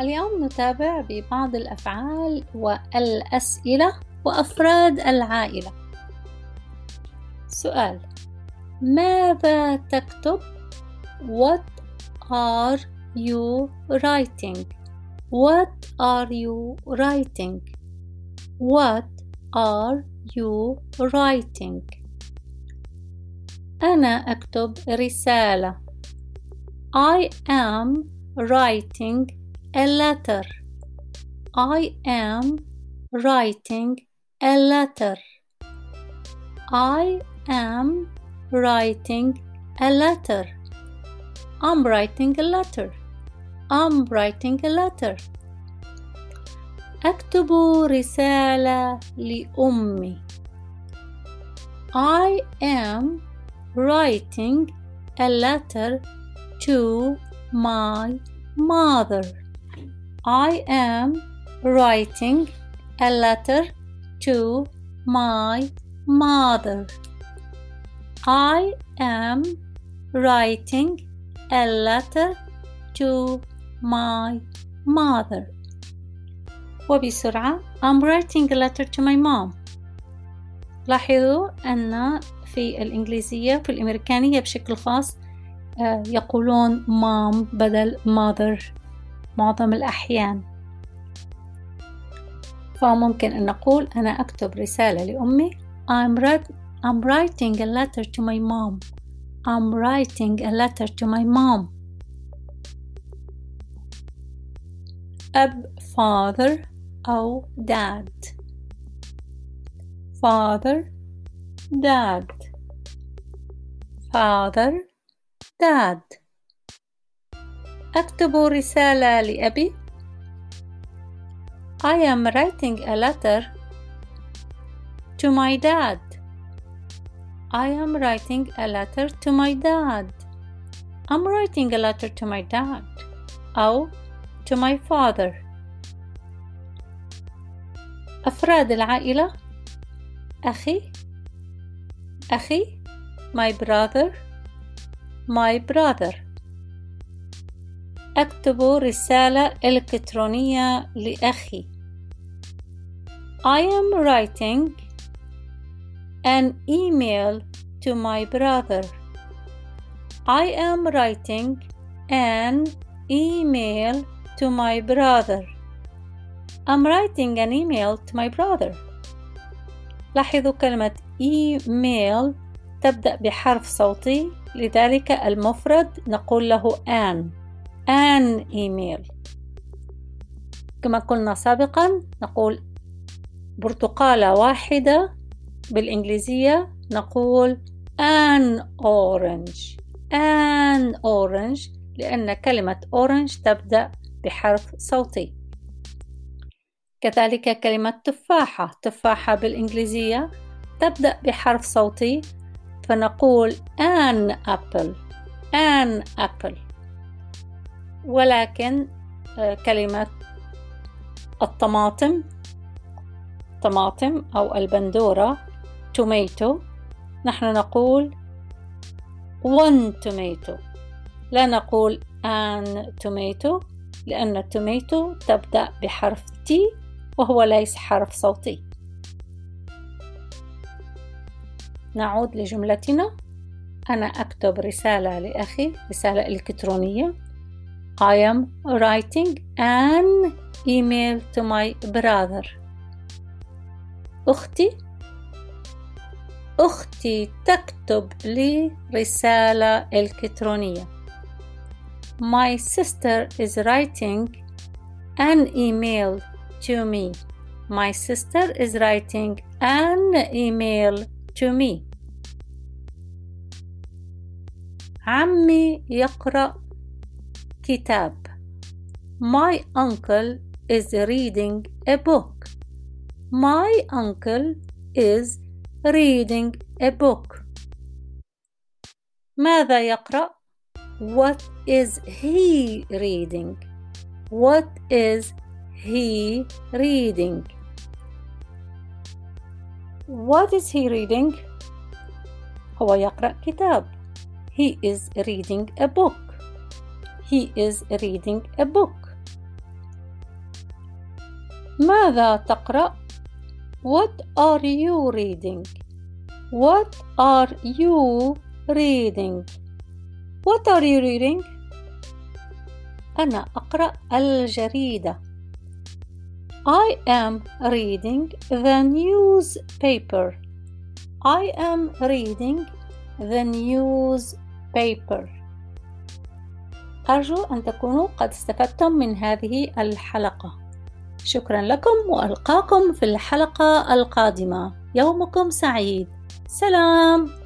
اليوم نتابع ببعض الأفعال والأسئلة وأفراد العائلة سؤال ماذا تكتب؟ What are you writing? What are you writing? What are you writing? أنا أكتب رسالة I am writing a letter. I am writing a letter. I am writing a letter. I'm writing a letter. I'm writing a letter. أكتب رسالة لأمي. I am writing a letter to my mother. I am writing a letter to my mother. I am writing a letter to my mother. وبسرعة I'm writing a letter to my mom. لاحظوا أن في الإنجليزية في الأمريكانية بشكل خاص يقولون mom بدل mother معظم الأحيان فممكن أن نقول أنا أكتب رسالة لأمي I'm, write, I'm writing a letter to my mom I'm writing a letter to my mom أب father أو dad father dad father dad أكتب رسالة لأبي I am writing a letter to my dad I am writing a letter to my dad I'm writing a letter to my dad أو to my father أفراد العائلة أخي أخي my brother my brother أكتب رسالة إلكترونية لأخي I am writing an email to my brother I am writing an email to my brother I'm writing an email to my brother لاحظوا كلمة email تبدأ بحرف صوتي لذلك المفرد نقول له an an email كما قلنا سابقا نقول برتقالة واحدة بالإنجليزية نقول an orange an orange لأن كلمة orange تبدأ بحرف صوتي. كذلك كلمة تفاحة تفاحة بالإنجليزية تبدأ بحرف صوتي فنقول an apple an apple ولكن كلمة الطماطم طماطم أو البندورة tomato نحن نقول one tomato. لا نقول an tomato لأن التوميتو تبدأ بحرف T وهو ليس حرف صوتي. نعود لجملتنا. أنا أكتب رسالة لأخي رسالة إلكترونية. I am writing an email to my brother أختي أختي تكتب لي رسالة إلكترونية My sister is writing an email to me. My sister is writing an email to me. عمي يقرأ كتاب. My uncle is reading a book. My uncle is reading a book. ماذا يقرأ؟ What is he reading? What is he reading? What is he reading? هو يقرأ كتاب. He is reading a book. He is reading a book. ماذا تقرأ؟ What are you reading? What are you reading? What are you reading? أنا أقرأ الجريدة. I am reading the newspaper. I am reading the newspaper. أرجو أن تكونوا قد استفدتم من هذه الحلقة. شكرا لكم وألقاكم في الحلقة القادمة. يومكم سعيد. سلام.